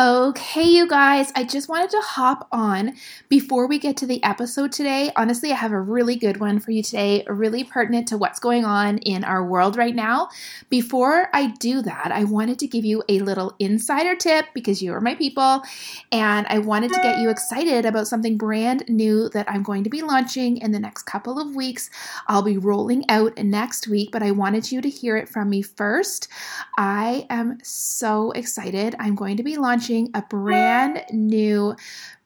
Okay, you guys, I just wanted to hop on before we get to the episode today. Honestly, I have a really good one for you today, really pertinent to what's going on in our world right now. Before I do that, I wanted to give you a little insider tip because you are my people, and I wanted to get you excited about something brand new that I'm going to be launching in the next couple of weeks. I'll be rolling out next week, but I wanted you to hear it from me first. I am so excited. I'm going to be launching launching a brand new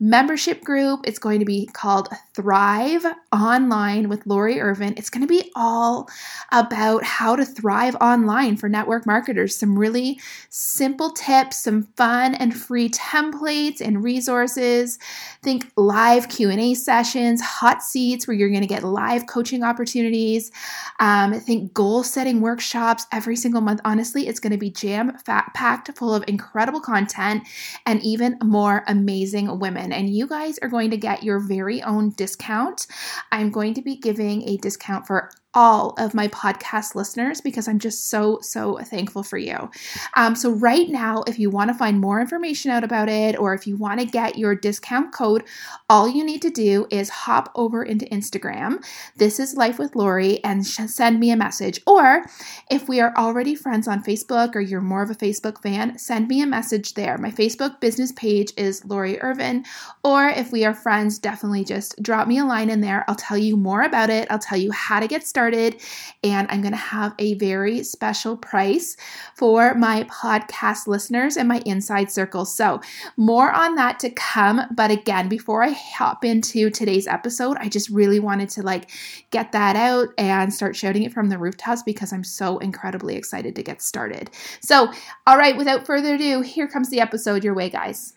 membership group. It's going to be called Thrive Online with Lori Irvin. It's going to be all about how to thrive online for network marketers. Some really simple tips, some fun and free templates and resources. Think live Q&A sessions, hot seats where you're going to get live coaching opportunities. Um, think goal setting workshops every single month. Honestly, it's going to be jam packed full of incredible content and even more amazing women and you guys are going to get your very own discount. I'm going to be giving a discount for all of my podcast listeners because I'm just so, so thankful for you. Um, so, right now, if you want to find more information out about it or if you want to get your discount code, all you need to do is hop over into Instagram. This is Life with Lori and sh- send me a message. Or if we are already friends on Facebook or you're more of a Facebook fan, send me a message there. My Facebook business page is Lori Irvin. Or if we are friends, definitely just drop me a line in there. I'll tell you more about it, I'll tell you how to get started started, and I'm going to have a very special price for my podcast listeners and my inside circle. So, more on that to come. But again, before I hop into today's episode, I just really wanted to like get that out and start shouting it from the rooftops because I'm so incredibly excited to get started. So, all right, without further ado, here comes the episode your way, guys.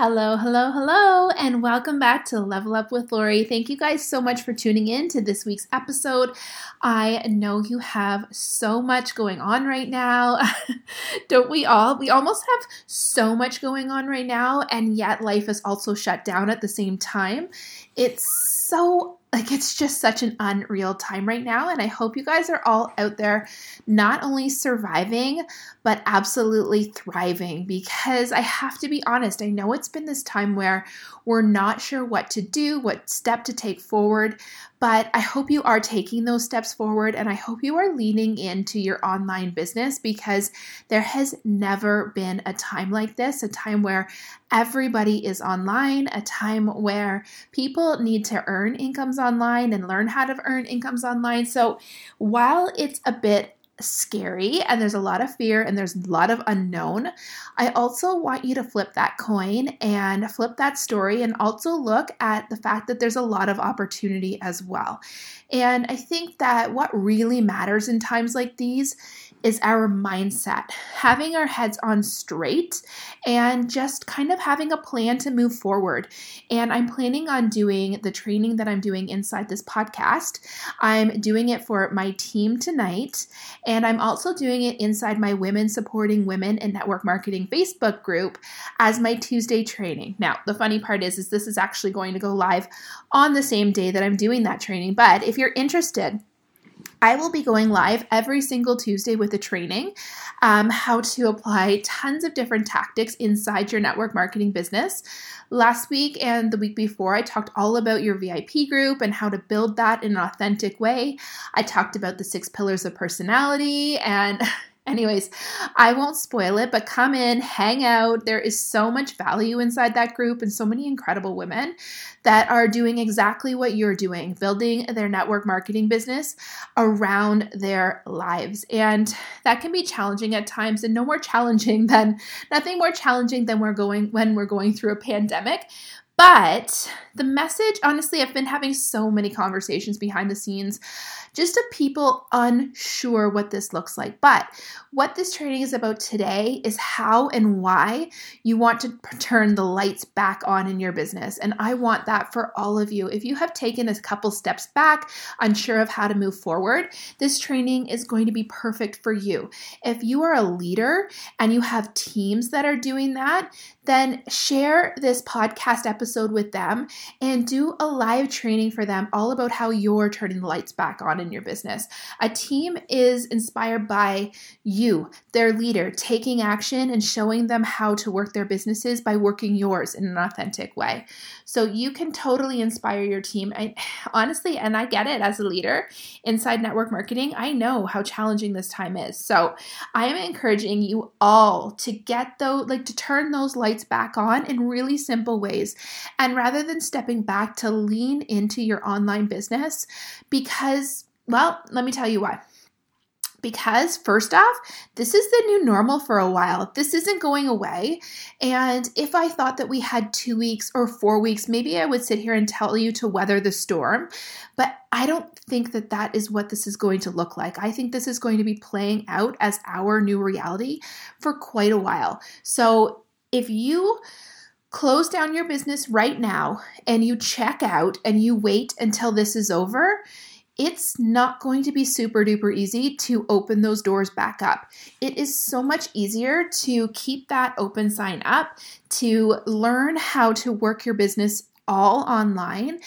Hello, hello, hello, and welcome back to Level Up with Lori. Thank you guys so much for tuning in to this week's episode. I know you have so much going on right now. Don't we all? We almost have so much going on right now, and yet life is also shut down at the same time. It's so like it's just such an unreal time right now and i hope you guys are all out there not only surviving but absolutely thriving because i have to be honest i know it's been this time where we're not sure what to do what step to take forward but I hope you are taking those steps forward and I hope you are leaning into your online business because there has never been a time like this, a time where everybody is online, a time where people need to earn incomes online and learn how to earn incomes online. So while it's a bit scary and there's a lot of fear and there's a lot of unknown. I also want you to flip that coin and flip that story and also look at the fact that there's a lot of opportunity as well. And I think that what really matters in times like these is our mindset, having our heads on straight and just kind of having a plan to move forward. And I'm planning on doing the training that I'm doing inside this podcast. I'm doing it for my team tonight, and I'm also doing it inside my Women Supporting Women in Network Marketing Facebook group as my Tuesday training. Now, the funny part is, is this is actually going to go live on the same day that I'm doing that training. But if you're interested, I will be going live every single Tuesday with a training um, how to apply tons of different tactics inside your network marketing business. Last week and the week before, I talked all about your VIP group and how to build that in an authentic way. I talked about the six pillars of personality and Anyways, I won't spoil it, but come in, hang out. There is so much value inside that group and so many incredible women that are doing exactly what you're doing, building their network marketing business around their lives. And that can be challenging at times and no more challenging than nothing more challenging than we're going when we're going through a pandemic. But the message, honestly, I've been having so many conversations behind the scenes just of people unsure what this looks like. But what this training is about today is how and why you want to turn the lights back on in your business. And I want that for all of you. If you have taken a couple steps back, unsure of how to move forward, this training is going to be perfect for you. If you are a leader and you have teams that are doing that, then share this podcast episode with them and do a live training for them all about how you're turning the lights back on in your business. A team is inspired by you, their leader, taking action and showing them how to work their businesses by working yours in an authentic way. So you can totally inspire your team. I, honestly, and I get it as a leader inside network marketing, I know how challenging this time is. So I am encouraging you all to get those, like to turn those lights back on in really simple ways. And rather than stepping back to lean into your online business, because, well, let me tell you why. because, first off, this is the new normal for a while. This isn't going away. And if I thought that we had two weeks or four weeks, maybe I would sit here and tell you to weather the storm. But I don't think that that is what this is going to look like. I think this is going to be playing out as our new reality for quite a while. So if you close down your business right now and you check out and you wait until this is over, it's not going to be super duper easy to open those doors back up. It is so much easier to keep that open sign up, to learn how to work your business all online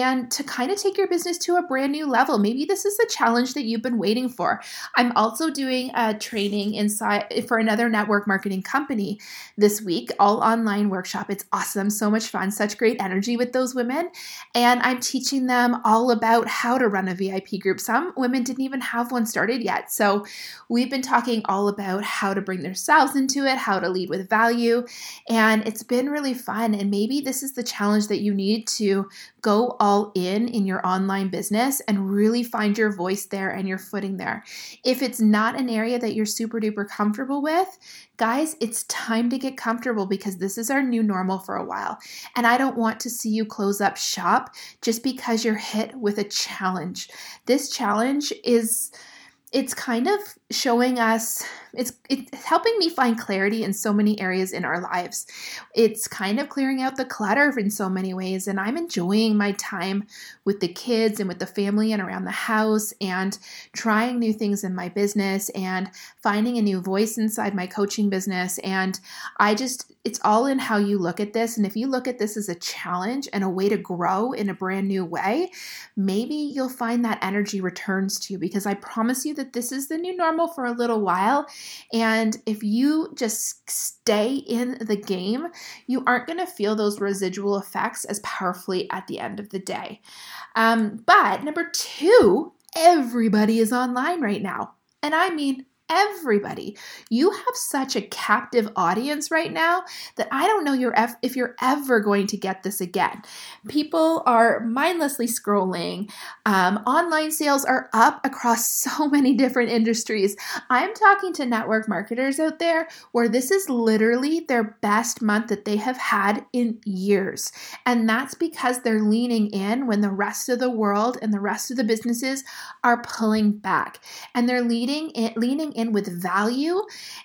and to kind of take your business to a brand new level. Maybe this is the challenge that you've been waiting for. I'm also doing a training inside eh, for another network marketing company this week, all online workshop. It's awesome, so much fun, such great energy with those women. And I'm teaching them all about how to run a VIP group. Some women didn't even have one started yet. So we've been talking all about how to bring themselves into it, how to lead with value. And it's been really fun. And maybe this is the challenge that you need to go all in in your online business and really find your voice there and your footing there. If it's not an area that you're super duper comfortable with, guys, it's time to get comfortable because this is our new normal for a while. And I don't want to see you close up shop just because you're hit with a challenge. This challenge is it's kind of showing us it's it's helping me find clarity in so many areas in our lives. It's kind of clearing out the clutter in so many ways and I'm enjoying my time with the kids and with the family and around the house and trying new things in my business and finding a new voice inside my coaching business. And I just it's all in how you look at this. And if you look at this as a challenge and a way to grow in a brand new way, maybe you'll find that energy returns to you because I promise you that this is the new normal for a little while and if you just stay in the game, you aren't going to feel those residual effects as powerfully at the end of the day. Um, but number two, everybody is online right now. And I mean everybody. You have such a captive audience right now that I don't know you're if you're ever going to get this again. People are mindlessly scrolling. Um, online sales are up across so many different industries. I'm talking to network marketers out there where this is literally their best month that they have had in years. And that's because they're leaning in when the rest of the world and the rest of the businesses are pulling back. And they're leading in, leaning in with value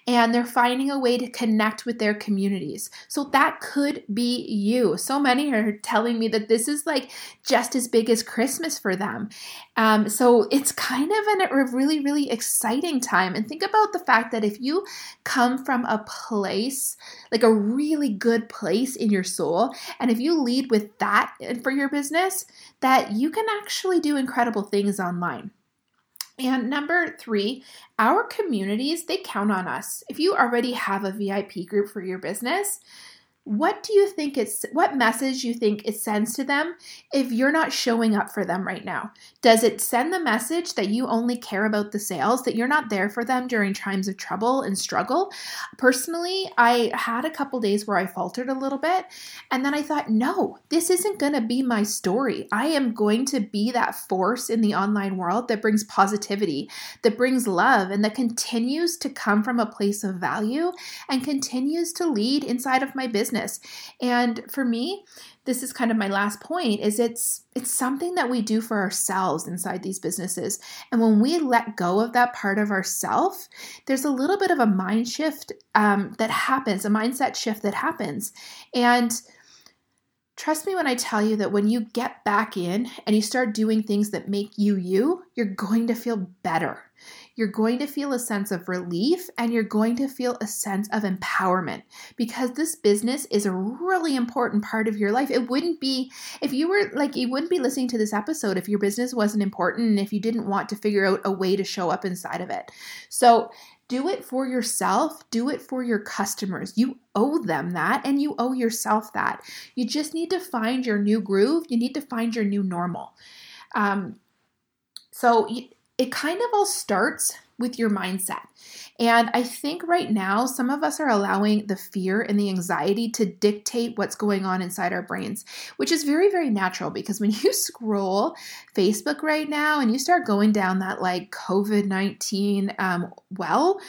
and they're finding a way to connect with their communities. So that could be you. So many are telling me that this is like just as big as Christmas for them. Um, so it's kind of an, a really, really exciting time. And think about the fact that if you come from a place, like a really good place in your soul, and if you lead with that for your business, that you can actually do incredible things online. And number three, our communities, they count on us. If you already have a VIP group for your business, what do you think it's what message you think it sends to them if you're not showing up for them right now does it send the message that you only care about the sales that you're not there for them during times of trouble and struggle personally i had a couple days where i faltered a little bit and then i thought no this isn't going to be my story i am going to be that force in the online world that brings positivity that brings love and that continues to come from a place of value and continues to lead inside of my business. And for me, this is kind of my last point is it's it's something that we do for ourselves inside these businesses and when we let go of that part of ourself there's a little bit of a mind shift um, that happens a mindset shift that happens and Trust me when I tell you that when you get back in and you start doing things that make you you, you're going to feel better. You're going to feel a sense of relief and you're going to feel a sense of empowerment because this business is a really important part of your life. It wouldn't be, if you were like, you wouldn't be listening to this episode if your business wasn't important and if you didn't want to figure out a way to show up inside of it. So, do it for yourself, do it for your customers. You owe them that and you owe yourself that. You just need to find your new groove, you need to find your new normal. Um, so it kind of all starts with your mindset. And I think right now, some of us are allowing the fear and the anxiety to dictate what's going on inside our brains, which is very, very natural because when you scroll Facebook right now and you start going down that like COVID 19 um, well,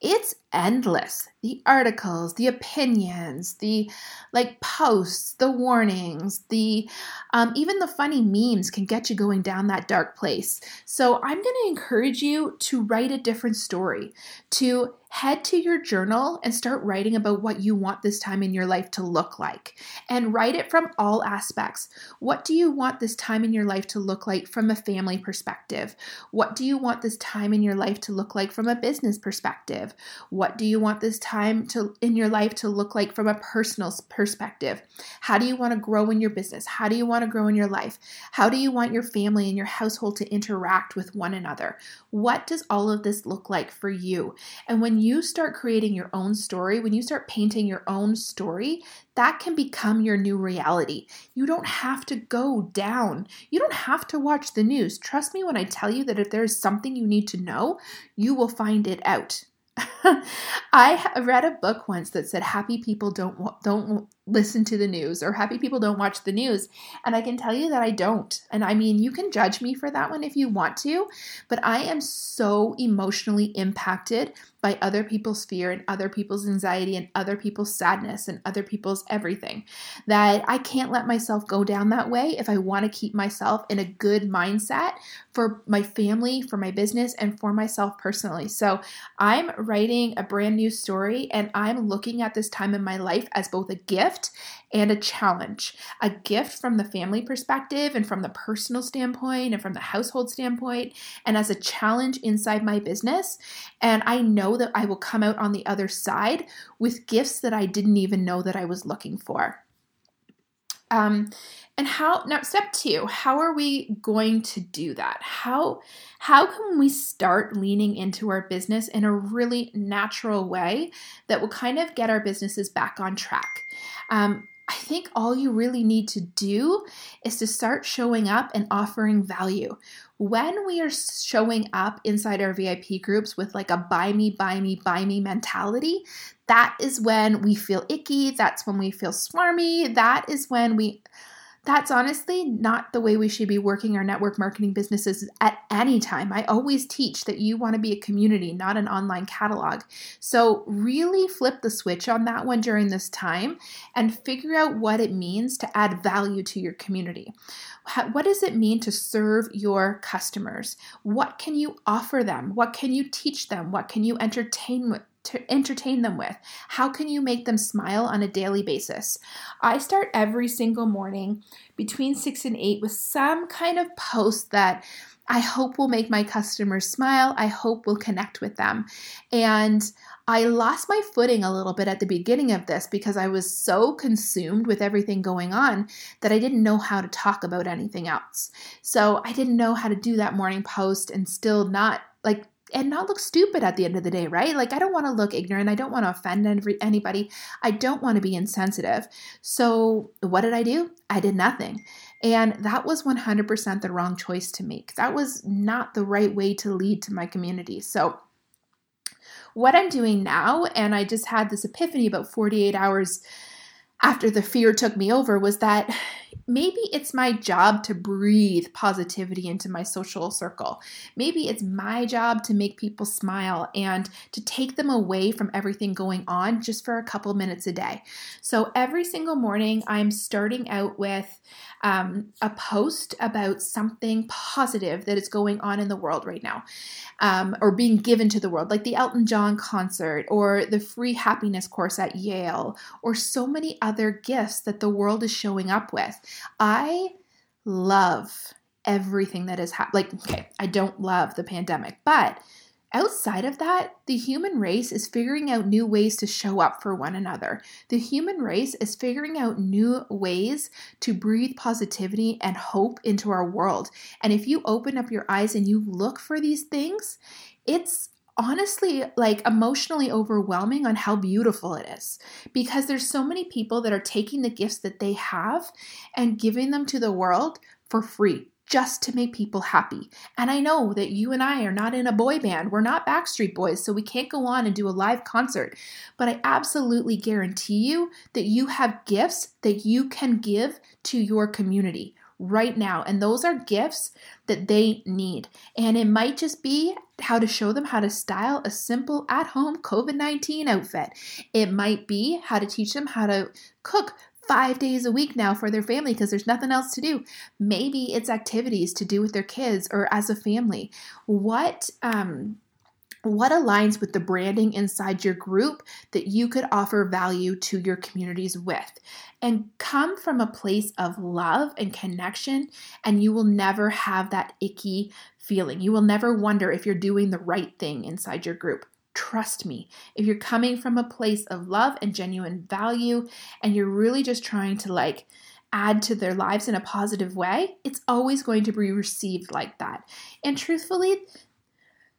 it's endless. The articles, the opinions, the like posts, the warnings, the um, even the funny memes can get you going down that dark place. So I'm going to encourage you to write a different story, to head to your journal and start writing about what you want this time in your life to look like. And write it from all aspects. What do you want this time in your life to look like from a family perspective? What do you want this time in your life to look like from a business perspective? What do you want this time to in your life to look like from a personal perspective? How do you want to grow in your business? How do you want to grow in your life? How do you want your family and your household to interact with one another? What does all of this look like for you? And when you start creating your own story, when you start painting your own story, that can become your new reality. You don't have to go down. You don't have to watch the news. Trust me when I tell you that if there's something you need to know, you will find it out. I read a book once that said happy people don't don't listen to the news or happy people don't watch the news. And I can tell you that I don't. And I mean, you can judge me for that one if you want to, but I am so emotionally impacted by other people's fear and other people's anxiety and other people's sadness and other people's everything that I can't let myself go down that way if I want to keep myself in a good mindset for my family, for my business, and for myself personally. So I'm writing a brand new story and I'm looking at this time in my life as both a gift gift and a challenge. A gift from the family perspective and from the personal standpoint and from the household standpoint, and as a challenge inside my business. And I know that I will come out on the other side with gifts that I didn't even know that I was looking for. Um, and how now step two, how are we going to do that? How how can we start leaning into our business in a really natural way that will kind of get our businesses back on track? Um, I think all you really need to do is to start showing up and offering value. When we are showing up inside our VIP groups with like a buy me, buy me, buy me mentality, that is when we feel icky. That's when we feel smarmy. That is when we that's honestly not the way we should be working our network marketing businesses at any time. I always teach that you want to be a community, not an online catalog. So, really flip the switch on that one during this time and figure out what it means to add value to your community. What does it mean to serve your customers? What can you offer them? What can you teach them? What can you entertain to entertain them with? How can you make them smile on a daily basis? I start every single morning between 6 and 8 with some kind of post that I hope will make my customers smile. I hope will connect with them. And I lost my footing a little bit at the beginning of this because I was so consumed with everything going on that I didn't know how to talk about anything else. So I didn't know how to do that morning post and still not like and not look stupid at the end of the day, right? Like, I don't want to look ignorant. I don't want to offend anybody. I don't want to be insensitive. So, what did I do? I did nothing. And that was 100% the wrong choice to make. That was not the right way to lead to my community. So, what I'm doing now, and I just had this epiphany about 48 hours after the fear took me over was that maybe it's my job to breathe positivity into my social circle. Maybe it's my job to make people smile and to take them away from everything going on just for a couple minutes a day. So every single morning, I'm starting out with um, a post about something positive that is going on in the world right now um, or being given to the world, like the Elton John concert or the free happiness course at Yale or so many other gifts that the world is showing up with. I love everything that is happening. Like, okay, I don't love the pandemic, but Outside of that, the human race is figuring out new ways to show up for one another. The human race is figuring out new ways to breathe positivity and hope into our world. And if you open up your eyes and you look for these things, it's honestly like emotionally overwhelming on how beautiful it is because there's so many people that are taking the gifts that they have and giving them to the world for free just to make people happy. And I know that you and I are not in a boy band. We're not Backstreet Boys, so we can't go on and do a live concert. But I absolutely guarantee you that you have gifts that you can give to your community right now. And those are gifts that they need. And it might just be how to show them how to style a simple at home COVID 19 outfit. It might be how to teach them how to cook five days a week now for their family because there's nothing else to do. Maybe it's activities to do with their kids or as a family. What um, what aligns with the branding inside your group that you could offer value to your communities with. And come from a place of love and connection and you will never have that icky feeling. You will never wonder if you're doing the right thing inside your group. Trust me, if you're coming from a place of love and genuine value and you're really just trying to like add to their lives in a positive way, it's always going to be received like that. And truthfully,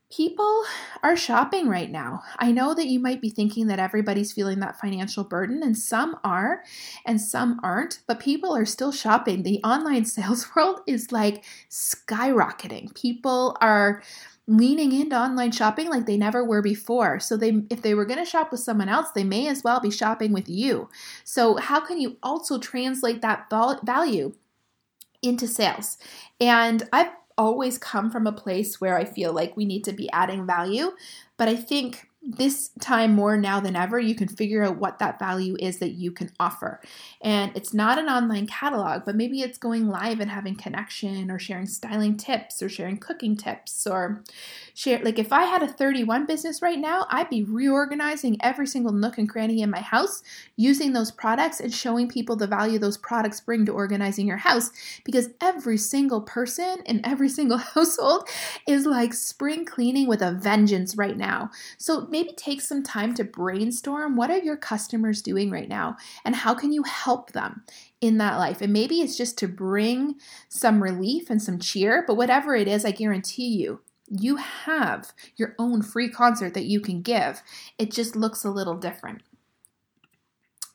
people are shopping right now. I know that you might be thinking that everybody's feeling that financial burden, and some are and some aren't, but people are still shopping. The online sales world is like skyrocketing. People are leaning into online shopping like they never were before. So they if they were going to shop with someone else, they may as well be shopping with you. So how can you also translate that value into sales? And I've always come from a place where I feel like we need to be adding value, but I think this time more now than ever, you can figure out what that value is that you can offer. And it's not an online catalog, but maybe it's going live and having connection or sharing styling tips or sharing cooking tips or share. Like if I had a 31 business right now, I'd be reorganizing every single nook and cranny in my house using those products and showing people the value those products bring to organizing your house because every single person in every single household is like spring cleaning with a vengeance right now. So maybe take some time to brainstorm what are your customers doing right now and how can you help them in that life. And maybe it's just to bring some relief and some cheer, but whatever it is, I guarantee you, you have your own free concert that you can give. It just looks a little different.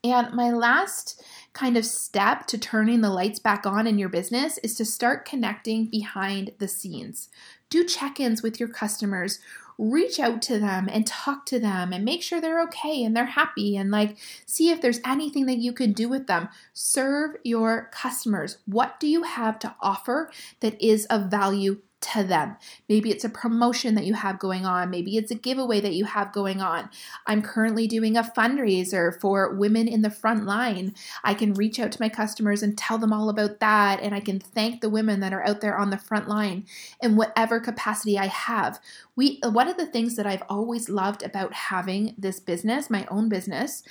And my last kind of step to turning the lights back on in your business is to start connecting behind the scenes. Do check ins with your customers reach out to them and talk to them and make sure they're okay and they're happy and like see if there's anything that you can do with them. Serve your customers. What do you have to offer that is of value to them. Maybe it's a promotion that you have going on. Maybe it's a giveaway that you have going on. I'm currently doing a fundraiser for women in the front line. I can reach out to my customers and tell them all about that. And I can thank the women that are out there on the front line in whatever capacity I have. We, one of the things that I've always loved about having this business, my own business,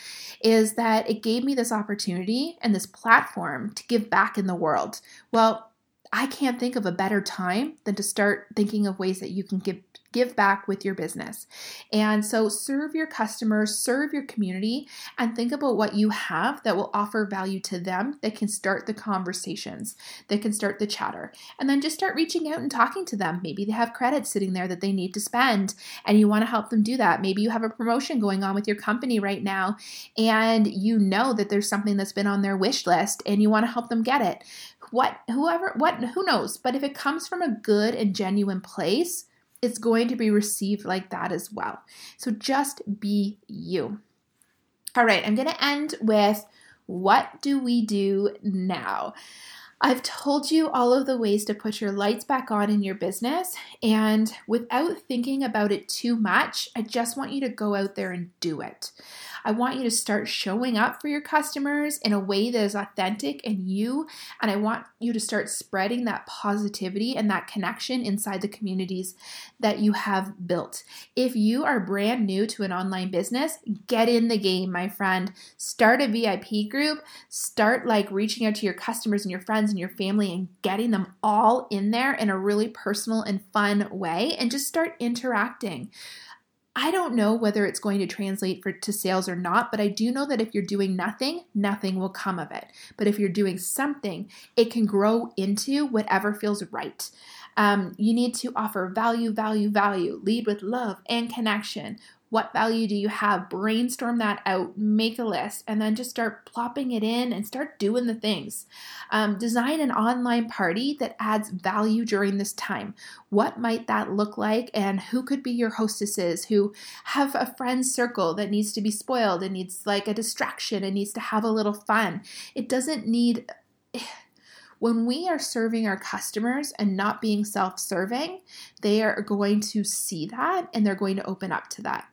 is that it gave me this opportunity and this platform to give back in the world. Well, I can't think of a better time than to start thinking of ways that you can give give back with your business. And so serve your customers, serve your community, and think about what you have that will offer value to them that can start the conversations, that can start the chatter. And then just start reaching out and talking to them. Maybe they have credits sitting there that they need to spend and you want to help them do that. Maybe you have a promotion going on with your company right now and you know that there's something that's been on their wish list and you want to help them get it. What whoever what who knows, but if it comes from a good and genuine place, it's going to be received like that as well. So just be you. All right, I'm going to end with What do we do now? I've told you all of the ways to put your lights back on in your business, and without thinking about it too much, I just want you to go out there and do it. I want you to start showing up for your customers in a way that is authentic and you. And I want you to start spreading that positivity and that connection inside the communities that you have built. If you are brand new to an online business, get in the game, my friend. Start a VIP group, start like reaching out to your customers and your friends and your family and getting them all in there in a really personal and fun way and just start interacting. I don't know whether it's going to translate for to sales or not, but I do know that if you're doing nothing, nothing will come of it. But if you're doing something, it can grow into whatever feels right. Um, you need to offer value, value, value. Lead with love and connection. What value do you have? Brainstorm that out, make a list, and then just start plopping it in and start doing the things. Um, design an online party that adds value during this time. What might that look like, and who could be your hostesses who have a friend circle that needs to be spoiled and needs like a distraction and needs to have a little fun? It doesn't need when we are serving our customers and not being self serving, they are going to see that and they're going to open up to that.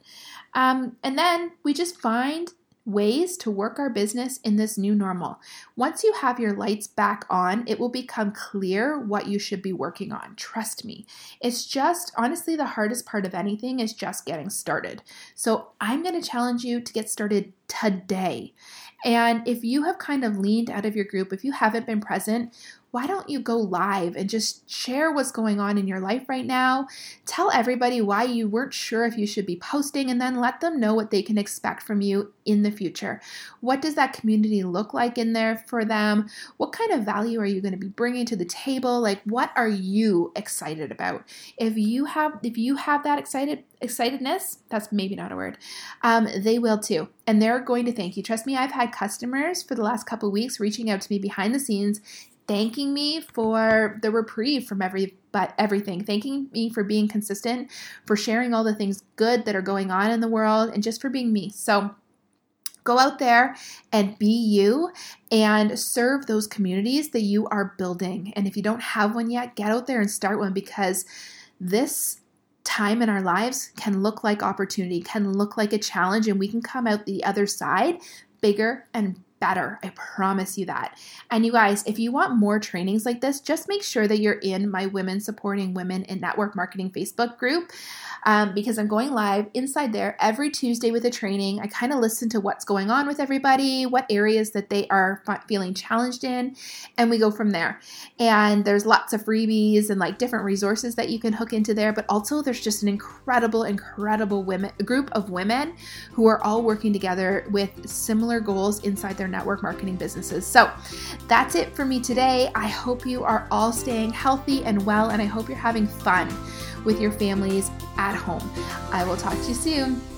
Um, and then we just find ways to work our business in this new normal. Once you have your lights back on, it will become clear what you should be working on. Trust me. It's just, honestly, the hardest part of anything is just getting started. So I'm going to challenge you to get started today. And if you have kind of leaned out of your group, if you haven't been present, why don't you go live and just share what's going on in your life right now? Tell everybody why you weren't sure if you should be posting and then let them know what they can expect from you in the future. What does that community look like in there for them? What kind of value are you going to be bringing to the table? Like what are you excited about? If you have if you have that excited excitedness, that's maybe not a word. Um, they will too. And they're going to thank you. Trust me, I've had customers for the last couple weeks reaching out to me behind the scenes thanking me for the reprieve from every but everything. Thanking me for being consistent for sharing all the things good that are going on in the world and just for being me. So go out there and be you and serve those communities that you are building. And if you don't have one yet get out there and start one because this time in our lives can look like opportunity can look like a challenge and we can come out the other side bigger and better. I promise you that. And you guys, if you want more trainings like this, just make sure that you're in my Women Supporting Women in Network Marketing Facebook group um, because I'm going live inside there every Tuesday with a training. I kind of listen to what's going on with everybody, what areas that they are feeling challenged in, and we go from there. And there's lots of freebies and like different resources that you can hook into there, but also there's just an incredible, incredible women group of women who are all working together with similar goals inside their network marketing businesses. So that's it for me today. I hope you are all staying healthy and well, and I hope you're having fun with your families at home. I will talk to you soon.